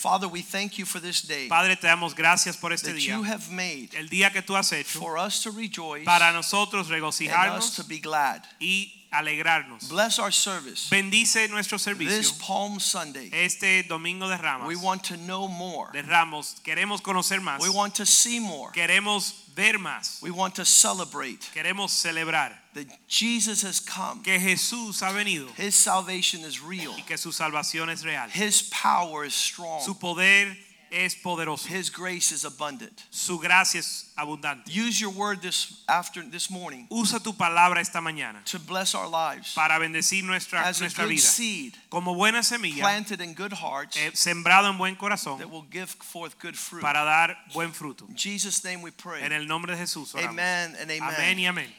Father, we thank you for this day Padre, te damos gracias por este that día, you have made el día que tú has hecho, for us to rejoice para nosotros and us regocijarnos to be glad. y alegrarnos. Bless our service Bendice nuestro servicio. this Palm Sunday. este domingo de Ramos. We want to know more. De Ramos, queremos conocer más, We want to see more. queremos ver más, We want to celebrate queremos celebrar that Jesus has come. que Jesús ha venido His salvation is real. y que su salvación es real. His power is strong. Su poder es poderoso, His grace is abundant. su gracia es abundante. Use your word this after this morning Usa tu palabra esta mañana to bless our lives para bendecir nuestra, as a good vida. seed Como buena semilla, planted in good hearts eh, sembrado en buen corazón that will give forth good fruit. para dar buen fruto. In Jesus' name we pray. En el nombre de Jesús. oramos. Amen and amen. Amén y amén.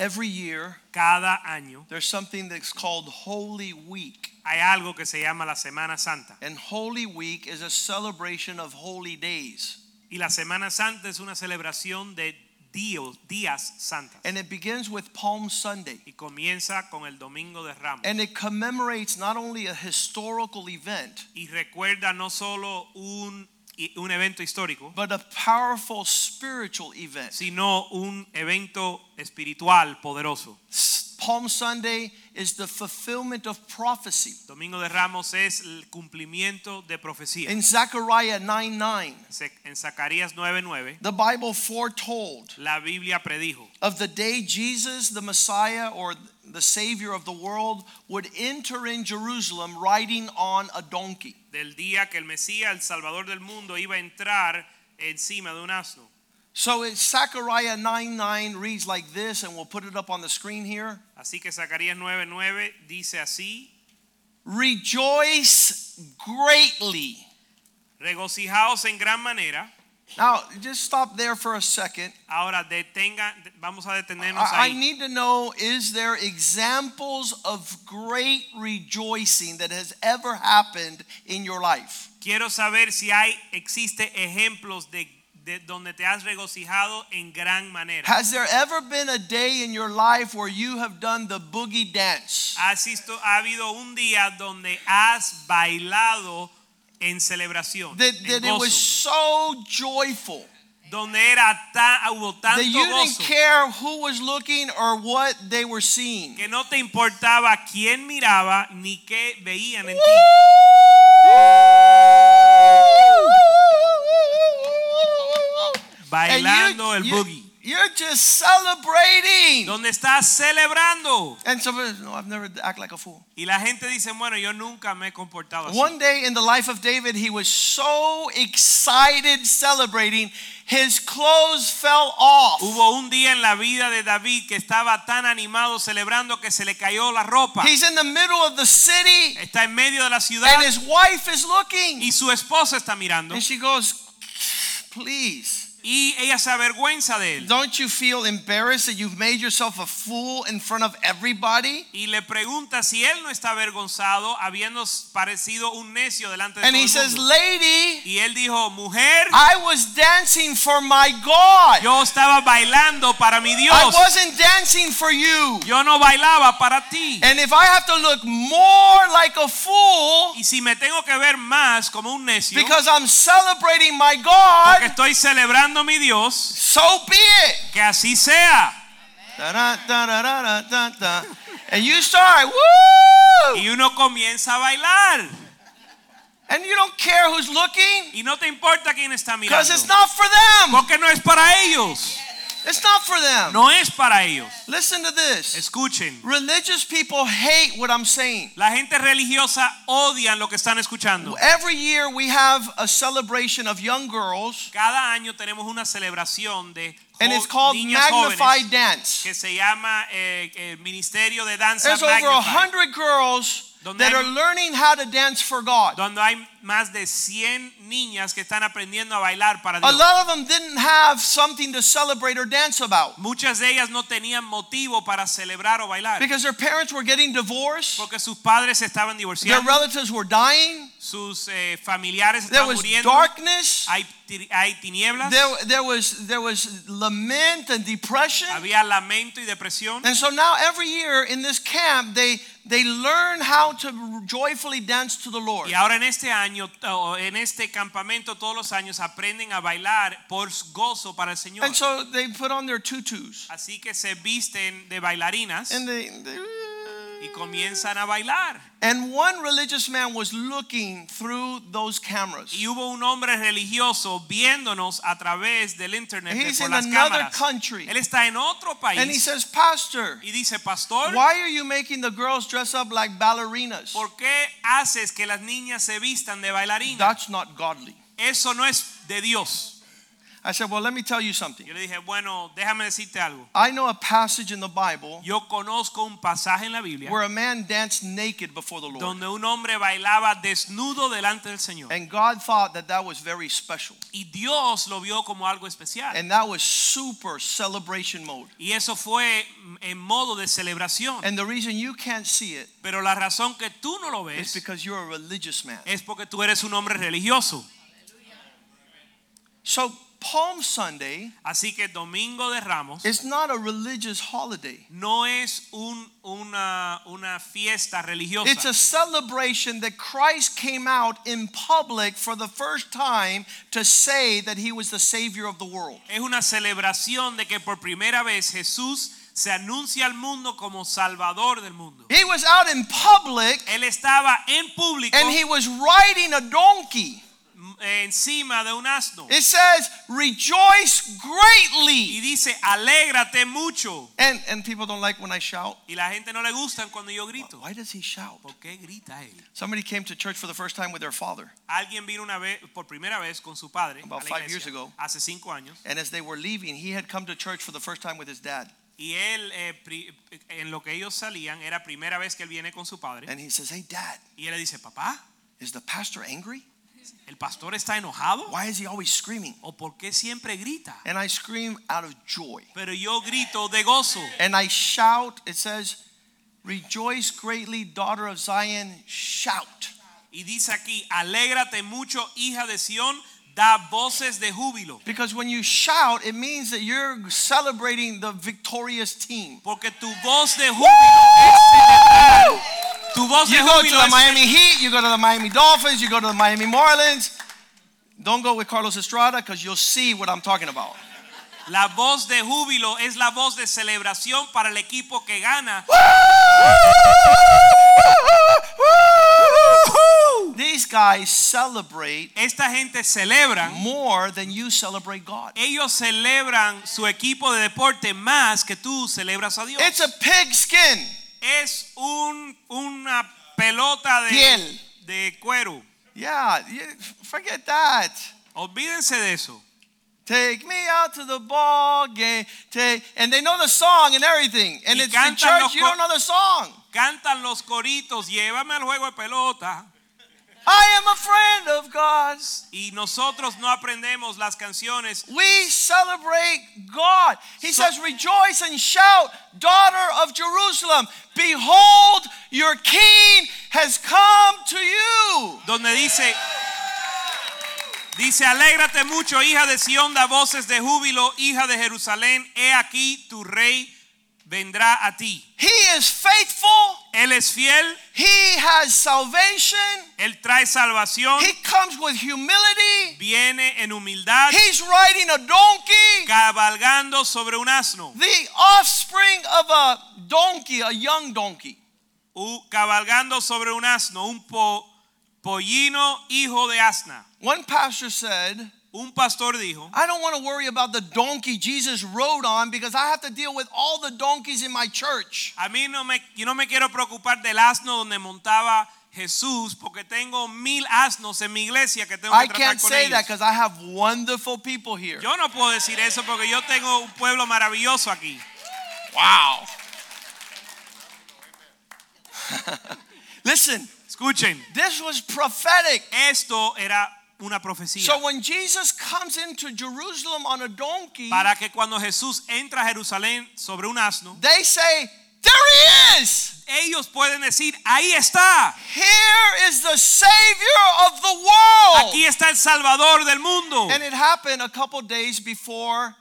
Every year, Cada año there's something that's called Holy Week. hay algo que se llama la Semana Santa. And Holy Week is a celebration of holy days. Y la Semana Santa es una celebración de días, días santas. And it begins with Palm Sunday. Y comienza con el Domingo de Ramos. And it commemorates not only a historical event, Y recuerda no solo un, un evento histórico, but a powerful spiritual event. sino un evento espiritual poderoso. Palm Sunday is the fulfillment of prophecy. Domingo de Ramos es el cumplimiento de profecía. In Zechariah 9 9, Se- En Zacarías 9:9, the Bible foretold la Biblia predijo of the day Jesus, the Messiah or the Savior of the world, would enter in Jerusalem riding on a donkey. del día que el Mesías, el Salvador del mundo, iba a entrar encima de un asno. So it's Zechariah 9 9 reads like this, and we'll put it up on the screen here. Así que Zacarías 9:9 dice así: Rejoice greatly. Regocijaos en gran manera. Now, just stop there for a second. Ahora detenga, vamos a detenernos I, I need to know is there examples of great rejoicing that has ever happened in your life? Quiero saber si hay existe ejemplos de, de donde te has regocijado en gran manera. Has there ever been a day in your life where you have done the boogie dance? Has ha habido un día donde has bailado en celebración, That, en that it was so joyful donde era hubo tanto that you didn't gozo care who was looking or what they were seeing. que no te importaba quién miraba ni qué veían en ti. Bailando el boogie. You're just celebrating. Donde estás celebrando. And somebody, no, I've never act like a fool. Y la gente dice, bueno, yo nunca me he comportado así. One day in the life of David, he was so excited celebrating, his clothes fell off. Hubo un día en la vida de David que estaba tan animado celebrando que se le cayó la ropa. He's in the middle of the city, Está en medio de la ciudad and his wife is looking. y su esposa está mirando And she goes, Please, y ella se avergüenza de él. don't you feel embarrassed that you've made yourself a fool in front of everybody? Y le pregunta si él no está avergonzado habiendo parecido un necio delante de And todo he el says, mundo. Lady, Y él dijo, mujer, I was dancing for my God. yo estaba bailando para mi Dios. I wasn't dancing for you. Yo no bailaba para ti. And if I have to look more like a fool Y si me tengo que ver más como un necio, because I'm celebrating my porque God, estoy celebrando mi Dios, so be it. que así sea. And you start, woo! Y uno comienza a bailar. And you don't care who's looking Y no te importa quién está because mirando. it's not for them. Porque no es para ellos. It's not for them. No es para ellos. Listen to this. Escuchen. Religious people hate what I'm saying. La gente religiosa odian lo que están escuchando. Every year we have a celebration of young girls, Cada año tenemos una celebración de and it's called Magnified Dance. que se llama eh, el Ministerio de Danza There's over a hundred girls Donde that hay- are learning how to dance for God. donde hay más de 100 niñas que están aprendiendo a bailar para Dios. A lot of them didn't have something to celebrate or dance about Muchas de ellas no tenían motivo para celebrar o bailar because their parents were getting divorced, porque sus padres se estaban their relatives were dying, sus eh, familiares there estaban was muriendo, darkness, hay, hay tinieblas, there, there was there was lament and depression. había lamento y depresión. And so now every year in this camp they they learn how to joyfully dance to the Lord. Y ahora en este año, en este campamento, todos los años aprenden a bailar por gozo para el Señor. And so they put on their tutus Así que se visten de bailarinas and they, y comienzan a bailar. and one religious man was looking through those cameras. Y hubo un hombre religioso viéndonos a través del internet He's por in las another cámaras. country. Él está en otro país. And he says, "Pastor, y dice, pastor, why are you making the girls dress up like ballerinas? ¿por qué haces que las niñas se vistan de bailarina? That's not godly." Eso no es de Dios. I said, "Well, let me tell you something. Yo le dije, bueno, déjame decirte algo. I know a passage in the Bible Yo conozco un pasaje en la Biblia where a man danced naked before the Lord." donde un hombre bailaba desnudo delante del Señor. And God thought that that was very special. Y Dios lo vio como algo especial. And that was super celebration mode. Y eso fue en modo de celebración. And the reason you can't see it Pero la razón que tú no lo is ves because you're a religious man. es porque tú eres un hombre religioso. So Palm Sunday Así que Domingo de Ramos is not a religious holiday. no es un- una, una fiesta religiosa. It's a celebration that Christ came out in public for the first time to say that he was the savior of the world. Es una celebración de que por primera vez Jesús se anuncia al mundo como Salvador del mundo. He was out in public Él estaba en público and he was riding a donkey. Encima de un asno It says, "Rejoice greatly." y dice, alégrate mucho. And and people don't like when I shout. Y la gente no le gusta cuando yo grito. Why does he shout? ¿Por qué grita él? Somebody came to church for the first time with their father, Alguien vino una vez, por primera vez con su padre About five years ago. hace cinco años and as they were leaving, he had come to church for the first time with his dad. y él eh, pri- en lo que ellos salían era primera vez que él viene con su padre And he says, "Hey, dad, y él le dice papá is the pastor angry? El pastor está enojado Why is he always screaming?" o por qué siempre grita And I scream out of joy. pero yo grito de gozo And I shout, it says, Rejoice greatly, daughter of Zion, shout. y dice aquí alégrate mucho hija de Sión da voces de júbilo Because when you shout, it means that you're celebrating the victorious team. porque tu voz de júbilo es celebrar tu voz de You go to the Miami Heat, you go to the Miami Dolphins, you go to the Miami Marlins. Don't go with Carlos Estrada because you'll see what I'm talking about. La voz de júbilo es la voz de celebración para el equipo que gana. These guys celebrate Esta gente celebra, more than you celebrate God. ellos celebran su equipo de deporte más que tú celebras a Dios. It's a pig skin. Es un, una pelota de, Piel. de cuero. Yeah, you- forget that. Olvídense de eso. Take me out to the ball game. Take, and they know the song and everything. And Y it's in cantan church, you don't know the song. Cantan los coritos, llévame al juego de pelota. I am a friend of God's. Y nosotros no aprendemos las canciones. We celebrate God. He So- says, Rejoice and shout, daughter of Jerusalem. Behold, your king has come to you. donde dice dice alégrate mucho hija de Sión da voces de júbilo hija de Jerusalén he aquí tu rey vendrá a ti He is faithful. él es fiel He has salvation. él trae salvación He comes with humility. viene en humildad He's riding a donkey. cabalgando sobre un asno the offspring of a donkey, a young donkey. u- cabalgando sobre un asno un po- pollino hijo de asna One pastor said, un pastor dijo I don't want to worry about the donkey Jesus rode on because I have to deal with all the donkeys in my church. A mí no me, yo no me quiero preocupar del asno donde montaba Jesús porque tengo mil asnos en mi iglesia que tengo I que tratar can't con say that ellos. because I have wonderful people here. Yo no puedo decir eso porque yo tengo un pueblo maravilloso aquí. Wow. Listen, Escuchen, this was prophetic. esto era una profecía. So when Jesus comes into Jerusalem on a donkey, para que cuando Jesús entra a Jerusalén sobre un asno, they say, There he is! ellos pueden decir, ahí está, Here is the Savior of the world! aquí está el Salvador del mundo. And it happened a couple days before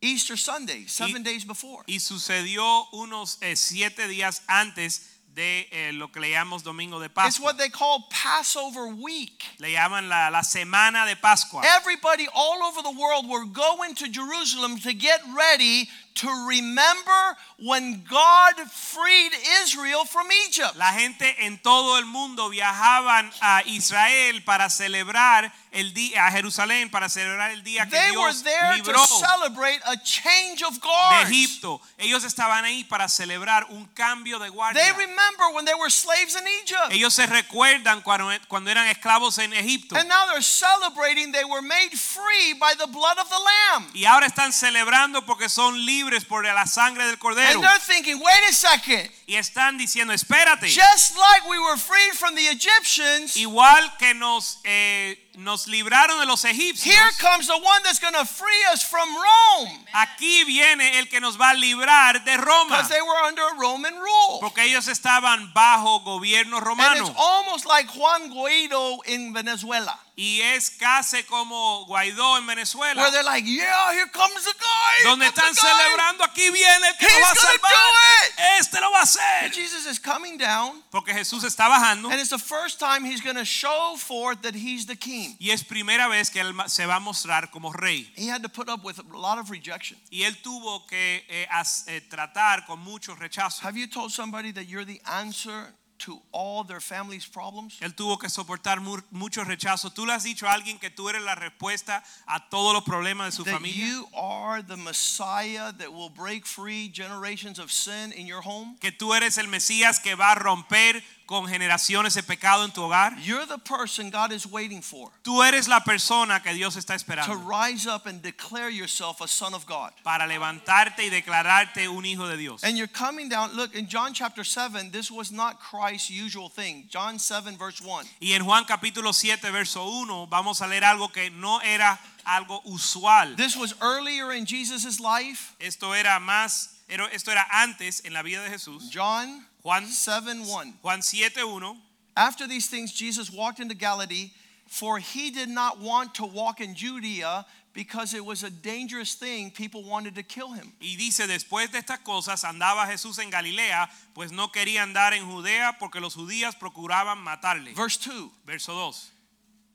Easter Sunday, seven days before. Y sucedió unos eh, siete días antes de eh, lo que le llamamos Domingo de It's Pascua. what they call Passover week. Le llaman la, la semana de Pascua. Everybody all over the world were going to Jerusalem to get ready to remember when God freed Israel from Egypt. La gente en todo el mundo viajaban a Israel para celebrar el día, a Jerusalén para celebrar el día que They were Dios there libró to celebrate a change of de. Egipto. Ellos estaban ahí para celebrar un cambio de guardia. They remember when they were slaves in Egypt. Ellos se recuerdan cuando, cuando eran esclavos en Egipto. And now they're celebrating they were made free by the blood of the Lamb. Y ahora están celebrando porque son libres por la sangre del cordero. And they're thinking, wait a second. Y están diciendo, espérate. Just like we were freed from the Egyptians, Igual que nos, eh, nos libraron de los egipcios, here comes the one that's going to free us from Rome. aquí viene el que nos va a librar de Roma. Because they were under Roman rule. Porque ellos estaban bajo gobierno And romano. it's almost like Juan Guaido in Venezuela. Y es casi como Guaidó en Venezuela. Where they're like, yeah, here comes the guy. donde están the guy." celebrando aquí viene el que He's lo va a salvar. Este lo va a And hacer. Jesus is coming down, Porque Jesús está bajando. and it's the first time he's going to show forth that he's the king. Y es primera vez que él se va a mostrar como rey. He had to put up with a lot of rejection. Y él tuvo que eh, as- eh, tratar con muchos rechazos. Have you told somebody that you're the answer to all their family's problems? Él tuvo que soportar mu- muchos rechazos. ¿Tú le has dicho a alguien que tú eres la respuesta a todos los problemas de su That familia? you are the Messiah that will break free generations of sin in your home? Que tú eres el Mesías que va a romper con generaciones de pecado en tu hogar. You're the person God is waiting for Tú eres la persona que Dios está to esperando rise up and declare yourself a son of God. para levantarte y declararte un hijo de Dios. And you're coming down. Look, in John chapter 7, this was not Christ's usual thing. John 7, verse 1. Y en Juan capítulo 7, verso 1, vamos a leer algo que no era algo usual. This was earlier in Jesus' life. Esto era más, esto era antes en la vida de Jesús. John Juan, 7, 1. Juan 7, 1. After these things, Jesus walked into Galilee, for he did not want to walk in Judea because it was a dangerous thing. People wanted to kill him. Y dice, después de estas cosas andaba Jesús en Galilea, pues no quería andar en Judea porque los judíos procuraban matarle. Verse 2. Verso 2.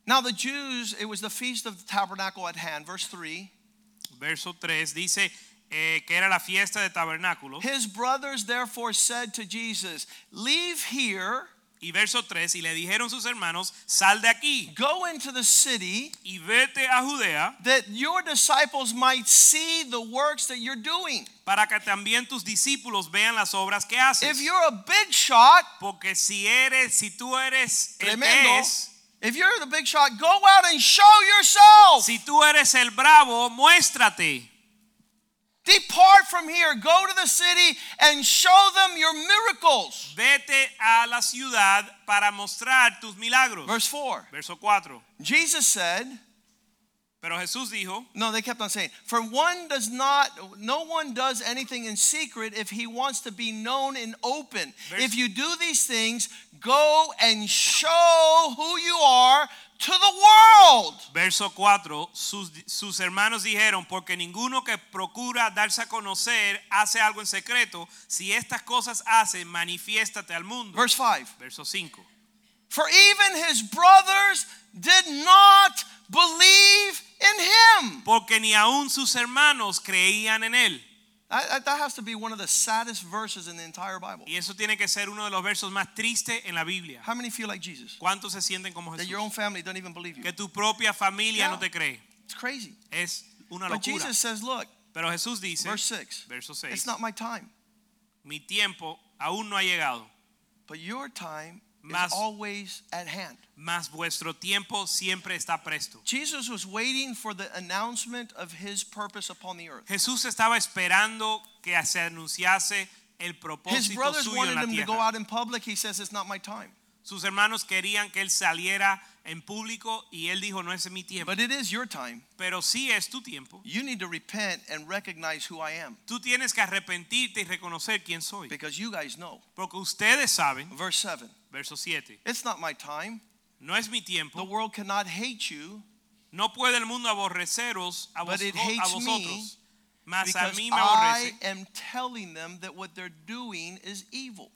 Now, the Jews, it was the feast of the tabernacle at hand. Verse 3. Verso 3 dice eh, que era la fiesta de tabernáculos. His brothers therefore said to Jesus, Leave here, Y verso 3, y le dijeron sus hermanos, sal de aquí go into the city, y vete a Judea that your disciples might see the works that you're doing. para que también tus discípulos vean las obras que haces. If you're a big shot, Porque si eres, si tú eres tremendo, es, if you're the big shot, go out and show yourself. si tú eres el bravo, muéstrate. Depart from here, go to the city and show them your miracles. Vete a la ciudad para mostrar tus milagros. Verse 4. Verso 4. Jesus said, Pero Jesús dijo, No, they kept on saying, For one does not, no one does anything in secret if he wants to be known in open. Verse- If you do these things, go and show who you are to the world. verso 4, sus, sus hermanos dijeron, porque ninguno que procura darse a conocer hace algo en secreto, si estas cosas hace, manifiéstate al mundo. Verse 5. Verso 5. For even his brothers did not believe in him. Porque ni aun sus hermanos creían en él. That, that- has to be one of the saddest verses in the entire Bible. Y eso tiene que ser uno de los versos más tristes en la Biblia. How many feel like Jesus? ¿Cuántos se sienten como That your own family don't even believe you. Que tu propia familia Yeah. no te cree. It's crazy. Es una But. Jesus says, Look, Pero Jesús dice, verse 6, verso it's not my time, mi tiempo aún no ha llegado, but your time Más- is always at hand. mas vuestro tiempo siempre está presto. Jesus was waiting for the announcement of his purpose upon the earth. Jesús estaba esperando que se anunciase el His propósito brothers suyo en wanted la him to go out in public. He says, It's not my time. Sus hermanos querían que él saliera en público y él dijo, no es mi tiempo. But it is your time. Pero sí es tu tiempo. You need to repent and recognize who I am Tú tienes que arrepentirte y reconocer quién soy. because you guys know. Porque ustedes saben, Verse 7 verso 7, It's not my time. no es mi tiempo. The world cannot hate you No puede el mundo aborreceros a, vos- it a vosotros. Mas a mí me I am telling them that what they're doing is evil.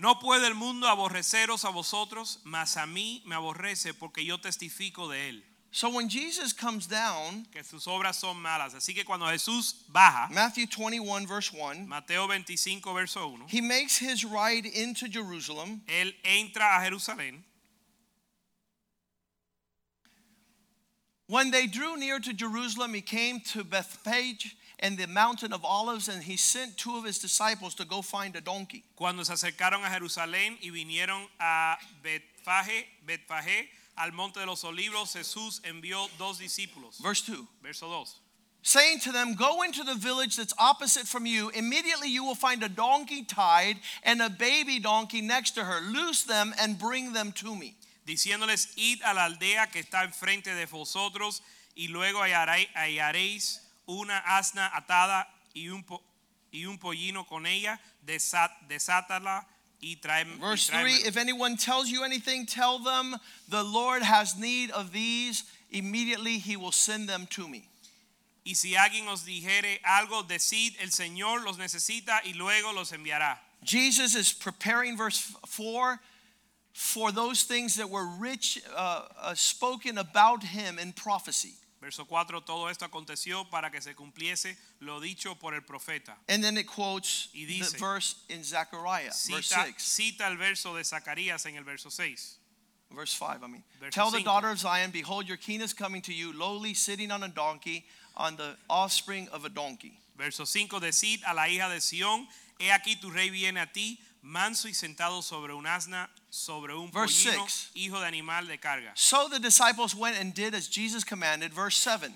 No puede el mundo aborreceros a vosotros, mas a mí me aborrece porque yo testifico de él. So when Jesus comes down, Que sus obras son malas. Así que cuando Jesús baja, Matthew 21, verse 1, Mateo 25, verso 1, he makes his ride into Jerusalem. él entra a Jerusalén. When they drew near to Jerusalem, he came to Bethphage and the mountain of olives, and he sent two of his disciples to go find a donkey. Cuando se acercaron a Jerusalén y vinieron a Betfage, Betfagé, al monte de los olivos, Jesús envió dos discípulos. Verse 2 Verso 2. saying to them, Go into the village that's opposite from you. Immediately you will find a donkey tied and a baby donkey next to her. Loose them and bring them to me. Diciéndoles, id a la aldea que está enfrente de vosotros y luego hallaré- hallaréis una asna atada y un, po- y un pollino con ella, desat- desátala Verse 3. If anyone tells you anything, tell them the Lord has need of these. Immediately he will send them to me. Y si alguien os dijere algo, decid, el Señor los necesita y luego los enviará. Jesus is preparing, verse 4, for those things that were rich, uh, uh, spoken about him in prophecy. Verso 4, todo esto aconteció para que se cumpliese lo dicho por el profeta. And then it quotes Y the dice, verse in Zechariah, verse Cita, 6. cita el verso de Zacarías en el verso 6. Verse 5, I mean. Verso Tell the daughter of Zion, behold, your king is coming to you, lowly, sitting on a donkey, on the offspring of a donkey. Verso 5, decid a la hija de Sión, he aquí tu rey viene a ti, manso y sentado sobre un asna, sobre un Verse pollino, six. hijo de animal de carga. So the disciples went and did as Jesus commanded. Verse 7.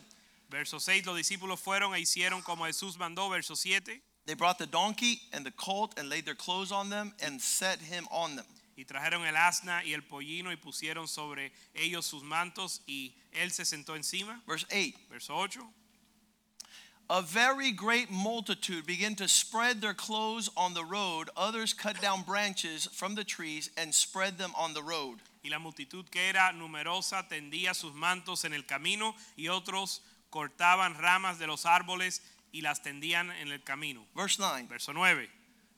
Verso 6, los discípulos fueron e hicieron como Jesús mandó. Verso 7, They brought the donkey and the colt and laid their clothes on them and set him on them. y trajeron el asna y el pollino y pusieron sobre ellos sus mantos y él se sentó encima. Verse 8. Verso 8, A very great multitude began to spread their clothes on the road. Others cut down branches from the trees and spread them on the road. y la multitud que era numerosa tendía sus mantos en el camino y otros cortaban ramas de los árboles y las tendían en el camino. Verse 9. Verso 9.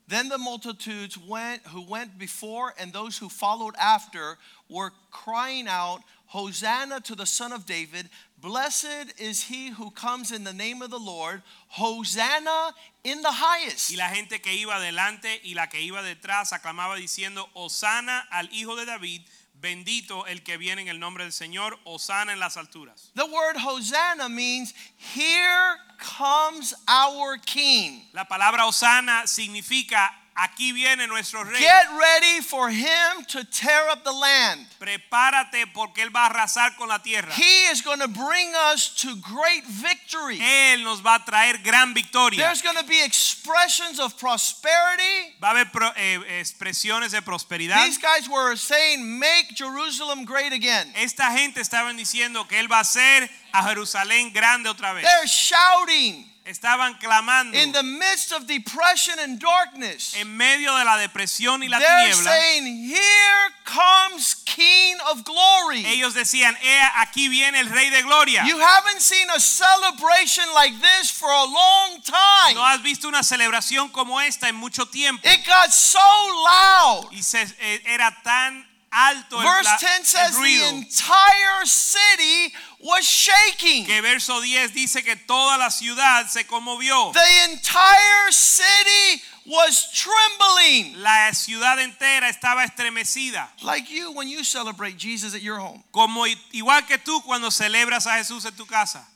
Then the multitudes went who went before and those who followed after were crying out, Hosanna to the Son of David. Blessed is he who comes in the name of the Lord. Hosanna in the highest. Y la gente que iba adelante y la que iba detrás aclamaba diciendo, Hosanna al Hijo de David, bendito el que viene en el nombre del Señor, Osana en las alturas. The word Hosanna means, Here comes our King. La palabra Osana significa, aquí viene nuestro rey. Get ready for him to tear up the land. Prepárate porque él va a arrasar con la tierra. He is going to bring us to great victory. Él nos va a traer gran victoria. There's going to be expressions of prosperity. Va a haber pro- eh, expresiones de prosperidad. These guys were saying, Make Jerusalem great again. Esta gente estaban diciendo que él va a hacer a Jerusalén grande otra vez. They're shouting Estaban clamando in the midst of depression and darkness. en medio de la depresión y la They're tiniebla. saying, Here comes King of glory. Ellos decían, "He aquí viene el Rey de Gloria. You haven't seen a celebration like this for a long time. No has visto una celebración como esta en mucho tiempo. It got so loud. Y se- eh, era tan alto Verse la- 10 el says the entire city was shaking. que verso 10 dice que toda la ciudad se conmovió. The entire city was trembling. La ciudad entera estaba estremecida. Like you when you celebrate Jesus at your home. Como igual que tú cuando celebras a Jesús en tu casa.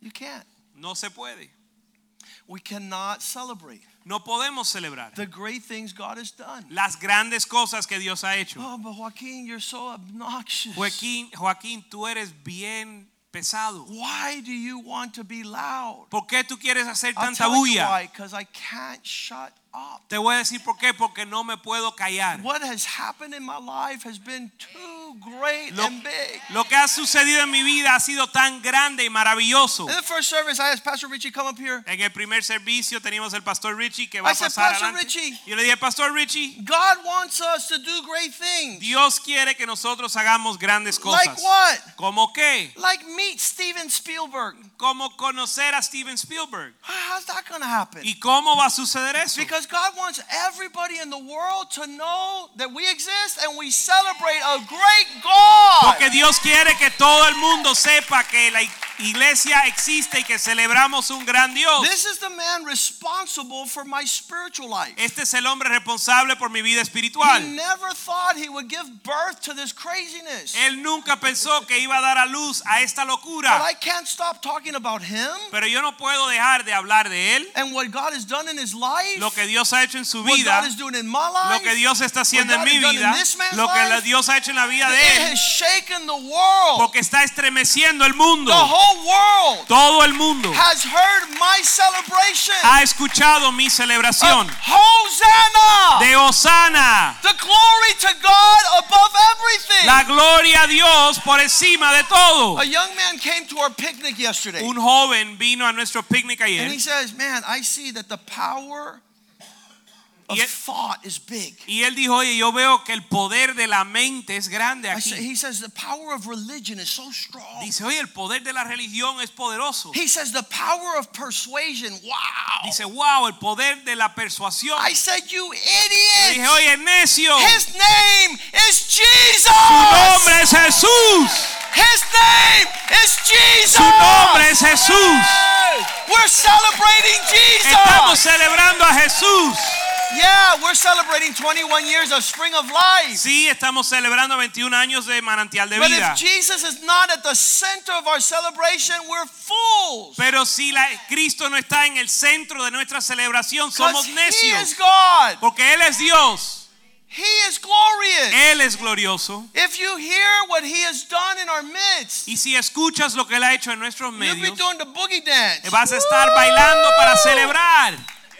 You can't. No se puede. We cannot celebrate No podemos celebrar the great things God has done. las grandes cosas que Dios ha hecho. Oh, but Joaquin, you're so obnoxious. Joaquín, Joaquín, tú eres bien pesado. Why do you want to be loud? ¿Por qué tú quieres hacer I'll tanta tell you bulla? why, because I can't shut up. Te voy a decir por qué, porque no me puedo callar. What has happened in my life has been too great Lo, and big. lo que ha sucedido en mi vida ha sido tan grande y maravilloso. In the first service, I asked Pastor Richie come up here. En el primer servicio teníamos el pastor Richie que va I a said, pasar "Pastor adelante. Richie." Yo le dije, Pastor Richie, God wants us to do great things. Dios quiere que nosotros hagamos grandes cosas. Like what? ¿Cómo qué? Like meet Steven Spielberg. Como conocer a Steven Spielberg. How's that going to happen? ¿Y cómo va a suceder eso? Because God wants everybody in the world to know that we exist and we celebrate a great God. Porque Dios quiere que todo el mundo sepa que la iglesia existe y que celebramos un gran Dios. This is the man responsible for my spiritual life. Este es el hombre responsable por mi vida He espiritual. never thought he would give birth to this craziness. Él nunca pensó que iba a dar a luz a esta locura. But. I can't stop talking about him Pero yo no puedo dejar de hablar de él, and what God has done in his life, lo que Dios Dios ha hecho en su vida, lo que Dios está haciendo en mi vida, lo que Dios ha hecho en la vida de él, porque está estremeciendo el mundo. Todo el mundo ha escuchado mi celebración. De Hosanna, la gloria a Dios por encima de todo. Un joven vino a nuestro picnic ayer. And he says, man, I see that the power of Y él- thought is big. y él dijo, oye, yo veo que el poder de la mente es grande say, aquí. he says, The power of religion is so strong. Dice, oye, el poder de la religión es poderoso. He says, The power of persuasion, wow. Dice, wow, el poder de la persuasión. I said, You Yo dije, idiot. oye, necio, His name is Jesus. su nombre es Jesús. His name is Jesus. Su nombre es Jesús. We're celebrating Estamos Jesus. celebrando a Jesús. Yeah, we're celebrating 21 years of Spring of Life. Sí, estamos celebrando 21 años de manantial de But vida. if Jesus is not at the center of our celebration, we're fools. Pero si la- Cristo no está en el centro de nuestra celebración, Because somos He is necios. God. Porque Él es Dios. He is glorious. Él es glorioso. If you hear what He has done in our midst, Y si escuchas lo que Él ha hecho en nuestros you'll be medios, doing the boogie dance. vas a estar bailando para celebrar.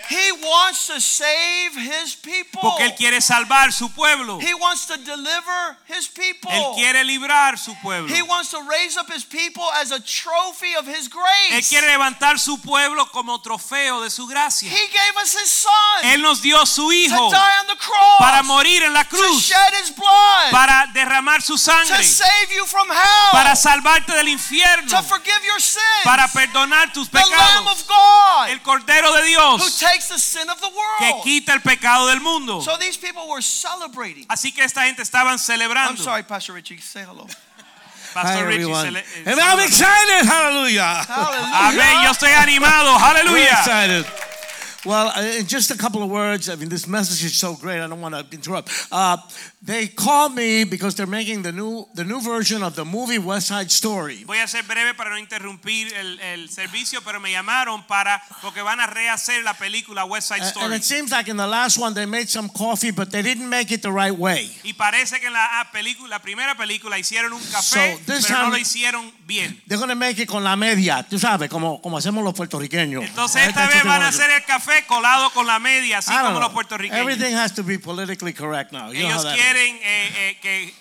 He wants to save His people. Porque Él quiere salvar su pueblo. He wants to deliver His people. Él quiere librar su pueblo. He wants to raise up His people as a trophy of His Él grace. quiere levantar su pueblo como trofeo de su gracia. He gave us His Son Él nos dio su to Hijo die on the cross, para morir en la to cruz, shed His blood, para derramar su to sangre, save you from hell, para salvarte del infierno, to forgive your sins. para perdonar tus the Lamb pecados. of God El Cordero de who Dios takes the sin of the que world. quita el pecado del mundo. So these people were celebrating. Así que esta gente estaban I'm celebrando. sorry, Pastor Richie. Say hello. Pastor Hi, Richie, everyone. cele- And I'm excited. Hallelujah. Hallelujah. Amén, yo estoy animado. We're Aleluya. excited. Well, uh, in just a couple of words, I mean, this message is so great. I don't want to interrupt. Uh, they called me because they're making the new the new version of the movie West Side Story. Voy a ser breve para no interrumpir el, el servicio, pero me llamaron para porque van a rehacer la película West Side and Story. it seems like in the last one they made some coffee, but they didn't make it the right way. Y parece que en la ah, película, la primera película hicieron un café, So, this pero no lo hicieron bien. They're going to make it con la media, tú sabes, como, como hacemos los puertorriqueños. Entonces esta vez van a hacer el café colado con la media, así como los know. puertorriqueños. Everything has to be politically correct now. You Ellos quieren eh, eh, que,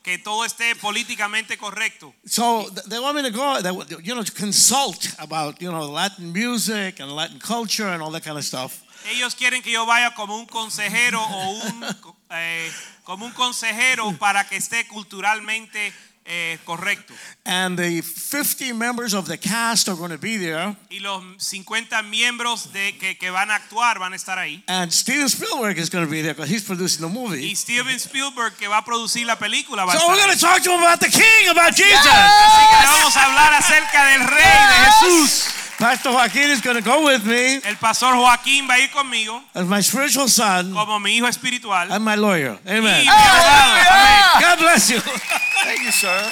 que todo esté políticamente correcto. So th- they want me to go, they, you know, to consult about, you know, Latin music and Latin culture and all that kind of stuff. Ellos quieren que yo vaya como un consejero o un eh, como un consejero para que esté culturalmente eh, correcto. And the 50 members of the cast are going to be there. Y los 50 miembros de que, que van a actuar van a estar ahí. And Steven Spielberg is going to be there because he's producing the movie. Y Steven Spielberg que va a producir la película va a estar. So we're going to talk to him about the King, about Jesus. Así que vamos a hablar acerca del rey de Jesús. Pastor Joaquin is going to go with me El pastor Joaquín va a ir conmigo as my spiritual son como mi hijo espiritual. and my lawyer. Y Amen. mi abogado. Amén. God bless you. Thank you, sir.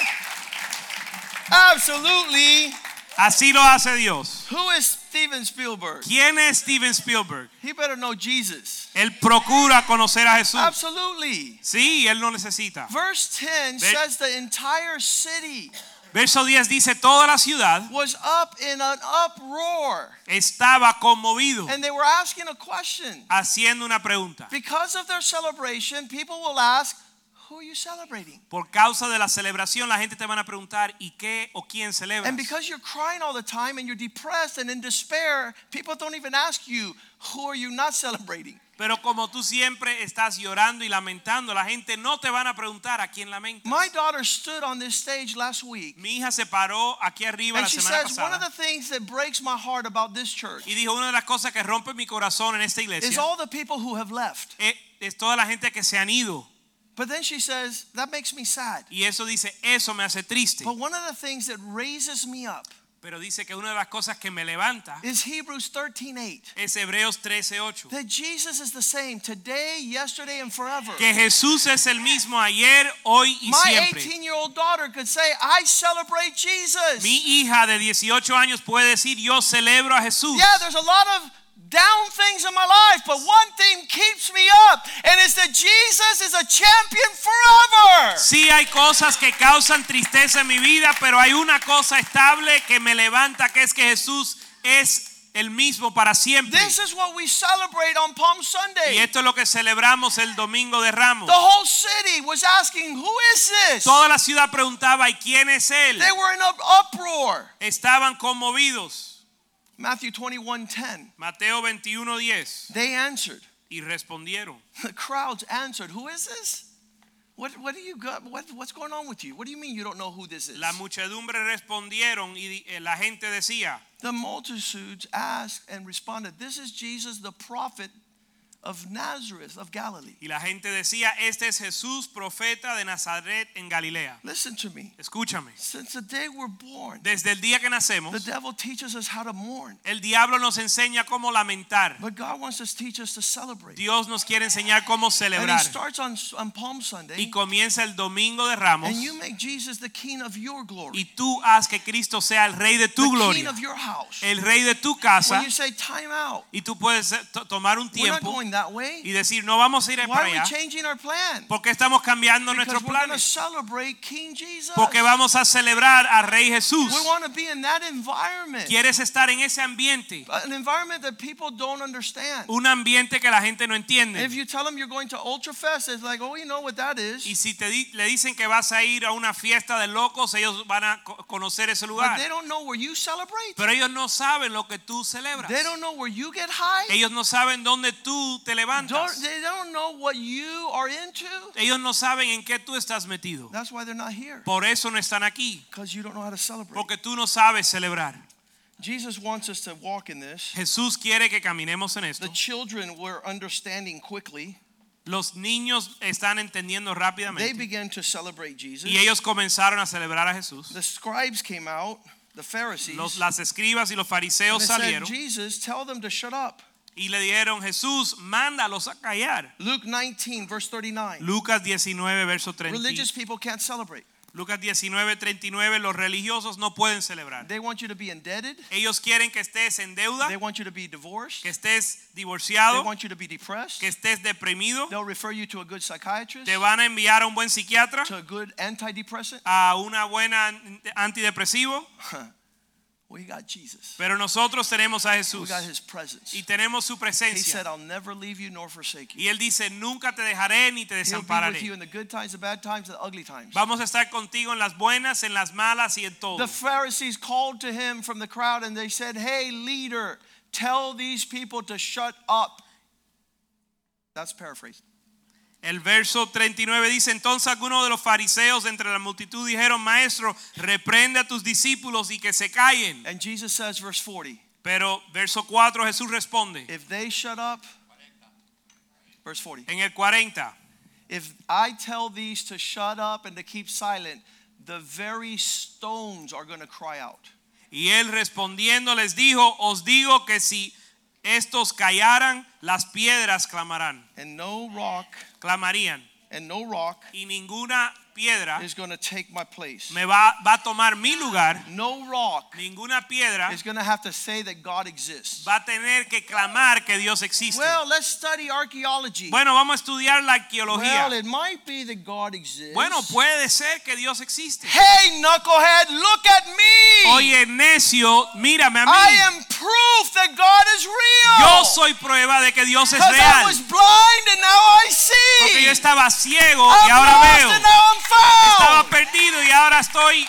Absolutely. Así lo hace Dios. Who is Steven Spielberg? ¿Quién es Steven Spielberg? He better know Jesus. Él procura conocer a Jesús. Absolutely. Sí, él no necesita. Verse 10 Ver- says the entire city Verso 10 dice, toda la ciudad was up in an uproar. estaba conmovido And they were asking a question. haciendo una pregunta. Because of their celebration, people will ask, Who are you celebrating? Por causa de la celebración, la gente te van a preguntar, ¿y qué o quién celebra? And because you're crying all the time and you're depressed and in despair, people don't even ask you, Who are you not celebrating? Pero como tú siempre estás llorando y lamentando, la gente no te van a preguntar a quién lamentas. My daughter stood on this stage last week Mi hija se paró aquí arriba and la semana says, One of pasada the things that breaks my heart about this church y dijo, una de las cosas que rompe mi corazón en esta is iglesia all the people who have left. es, es toda la gente que se han ido. But then she says, That makes me sad. Y eso dice, eso me hace triste. But one of the things that raises me up Pero dice que una de las cosas que me levanta is Hebrews 13:8. es Hebreos 13:8. That Jesus is the same today, yesterday, and forever. Que Jesús es el mismo ayer, hoy y My siempre. 18 year old daughter could say, I celebrate Jesus. Mi hija de 18 años puede decir, yo celebro a Jesús. Yeah, there's a lot of down things in my life, but one thing keeps me up, and it's that Jesus is a champion. Sí hay cosas que causan tristeza en mi vida, pero hay una cosa estable que me levanta, que es que Jesús es el mismo para siempre. This is what we celebrate on Palm Y Sunday. esto es lo que celebramos el domingo de Ramos. The whole city was asking, Who is this? Toda la ciudad preguntaba, ¿y quién es él? They were in an uproar. Estaban conmovidos. Matthew 21:10. Mateo 21:10. They answered. Y respondieron. The crowds answered, Who is this? What, what do you got? What, what's going on with you? What do you mean you don't know who this is? La muchedumbre respondieron y eh, la gente decía, The multitudes asked and responded, This is Jesus, the prophet of Nazareth of Galilee. y la gente decía, este es Jesús, profeta de Nazaret en Galilea. Listen to me. Escúchame. Since the day we're born, Desde el día que nacemos, the devil teaches us how to mourn. el diablo nos enseña cómo lamentar. But God wants to teach us to celebrate. Dios nos quiere enseñar cómo And he celebrar. starts on, on Palm Sunday. Y comienza el domingo de Ramos. And you make Jesus the king of your glory. Y tú haz que Cristo sea el rey de The tu king gloria, of your house. el rey de tu casa. When you say time out, Y tú puedes to- tomar un we're not tiempo going that way. y decir, no vamos a ir Why para are we allá. changing our plan? Porque estamos cambiando nuestros Because we're going to planes. celebrate King Jesus. Porque vamos a celebrar al Rey Jesús. We want to be in that environment. Quieres estar en ese ambiente, An environment that people don't understand. un ambiente que la gente no And if you tell them you're going to Ultrafest, it's like, oh, you know what that Y is. si te di- le dicen que vas a ir a una fiesta de locos, ellos van a co- conocer ese But they don't know where you celebrate. Pero ellos no saben lo que tú celebras. They don't know where you get high. Ellos no saben dónde tú te Don't, levantas. they don't know what you are into. Ellos no saben en qué tú estás metido. That's why they're not here. Por eso no están aquí. Because you don't know how to celebrate. Porque tú no sabes celebrar. Jesus wants us to walk in this. Jesús quiere que caminemos en esto. The children were understanding quickly. Los niños están entendiendo They rápidamente. began to celebrate Jesus. Y ellos comenzaron a celebrar a Jesús. The scribes came out, the Pharisees. Los, las escribas y los fariseos they salieron Jesus, tell them to shut up. Y le dijeron, Jesús, mándalos a callar. Luke 19, verse 39. Lucas 19, verso 30. Religious people can't celebrate. Lucas 19, 39, los religiosos no pueden celebrar. They want you to be indebted. Ellos quieren que estés en deuda, They want you to be divorced. que estés divorciado. They want you to be depressed. que estés deprimido. They'll refer you to a good psychiatrist, Te van a enviar a un buen psiquiatra, to a good antidepressant. a una buena antidepresivo. We got Jesus. Pero nosotros tenemos a Jesús. We got his presence. y tenemos su presencia. He said, I'll never leave you nor forsake you. Y él dice, nunca te dejaré ni te He'll be with you desampararé. in the good times, the bad times, the ugly times. Vamos a estar contigo en las buenas, en las malas y en todo. The Pharisees called to him from the crowd and they said, Hey, leader, tell these people to shut up. That's paraphrased. El verso 39 dice, entonces algunos de los fariseos entre la multitud dijeron, maestro, reprende a tus discípulos y que se callen. And Jesus says, verse 40, Pero verso 4 Jesús responde, if they shut up, verse 40, en el 40, if I tell these to shut up and to keep silent, the very stones are going to cry out. y él respondiendo les dijo, os digo que si estos callaran, las piedras clamarán, And no rock, clamarían. and no rock y ninguna piedra is going to take my place. me va, va a tomar mi lugar. No rock Ninguna piedra is going to have to say that God exists. va a tener que clamar que Dios existe. Well, let's study archaeology. Bueno, vamos a estudiar la Well, arqueología. it might be that God exists. Bueno, puede ser que Dios existe. Hey, knucklehead, look at me. Oye, necio, mírame a mí. I am proof that God is real. Yo soy prueba de que Dios es Because I real. was blind and now I see. Porque yo estaba ciego I'm y ahora veo. Estaba perdido y ahora estoy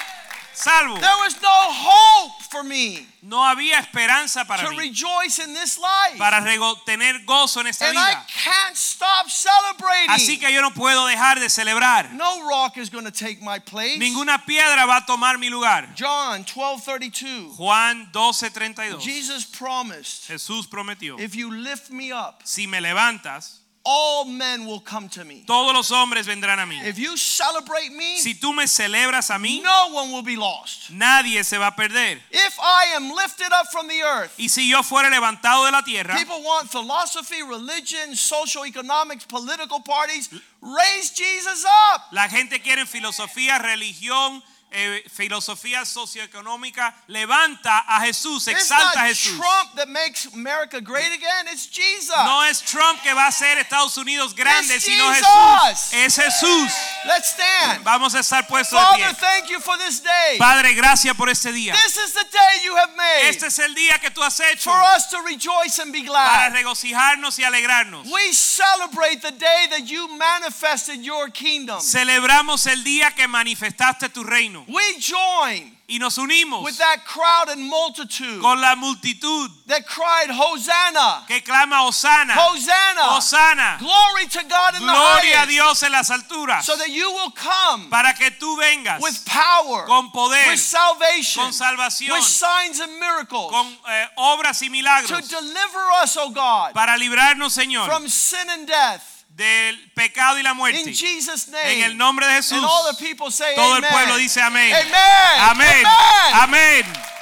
salvo. There was no hope for me No había esperanza para to mí. rejoice in this life. Para tener gozo en esta and I vida. can't stop celebrating. Así que yo no puedo dejar de celebrar. no rock is going to take my place. Ninguna piedra va a tomar mi lugar. John 12:32. Juan 12:32. Jesus promised, Jesús prometió, if you lift me up, si me levantas, all men will come to me. todos los hombres vendrán a mí. If you celebrate me, Si tú me celebras a mí, no one will be lost. nadie se va a perder. If I am lifted up from the earth, Y si yo fuera levantado de la tierra, people want philosophy, religion, social economics, political parties. Raise Jesus up. la gente quiere filosofía, religión, eh, filosofía socioeconómica. Levanta a Jesús, exalta a Jesús. Trump that makes America great again. It's Jesus. No es Trump que va a hacer Estados Unidos grande, It's sino Jesus. Jesús. Es Jesús. Let's stand. Vamos a estar puestos de Father, pie. thank you for this day. Padre, gracias por este día. This is the day you have made Este es el día que tú has hecho for us to rejoice and be para glad. regocijarnos y alegrarnos. We celebrate the day that you manifested your kingdom. Celebramos el día que manifestaste tu reino We join y nos unimos with that crowd and multitude con la multitud that cried, Hosanna, que clama Osana, Hosanna, Osana, glory to God in the gloria a highest, Dios en las alturas, so that you will come para que tú vengas with power, con poder, with salvation, con salvación, with signs and miracles con eh, obras y milagros. to deliver us, O God, para librarnos, Señor, from sin and death. Del pecado y la muerte. In Jesus' En name. el nombre de Jesús, And all the people say todo el amen. pueblo dice amén. Amen. Amén. Amen. Amén.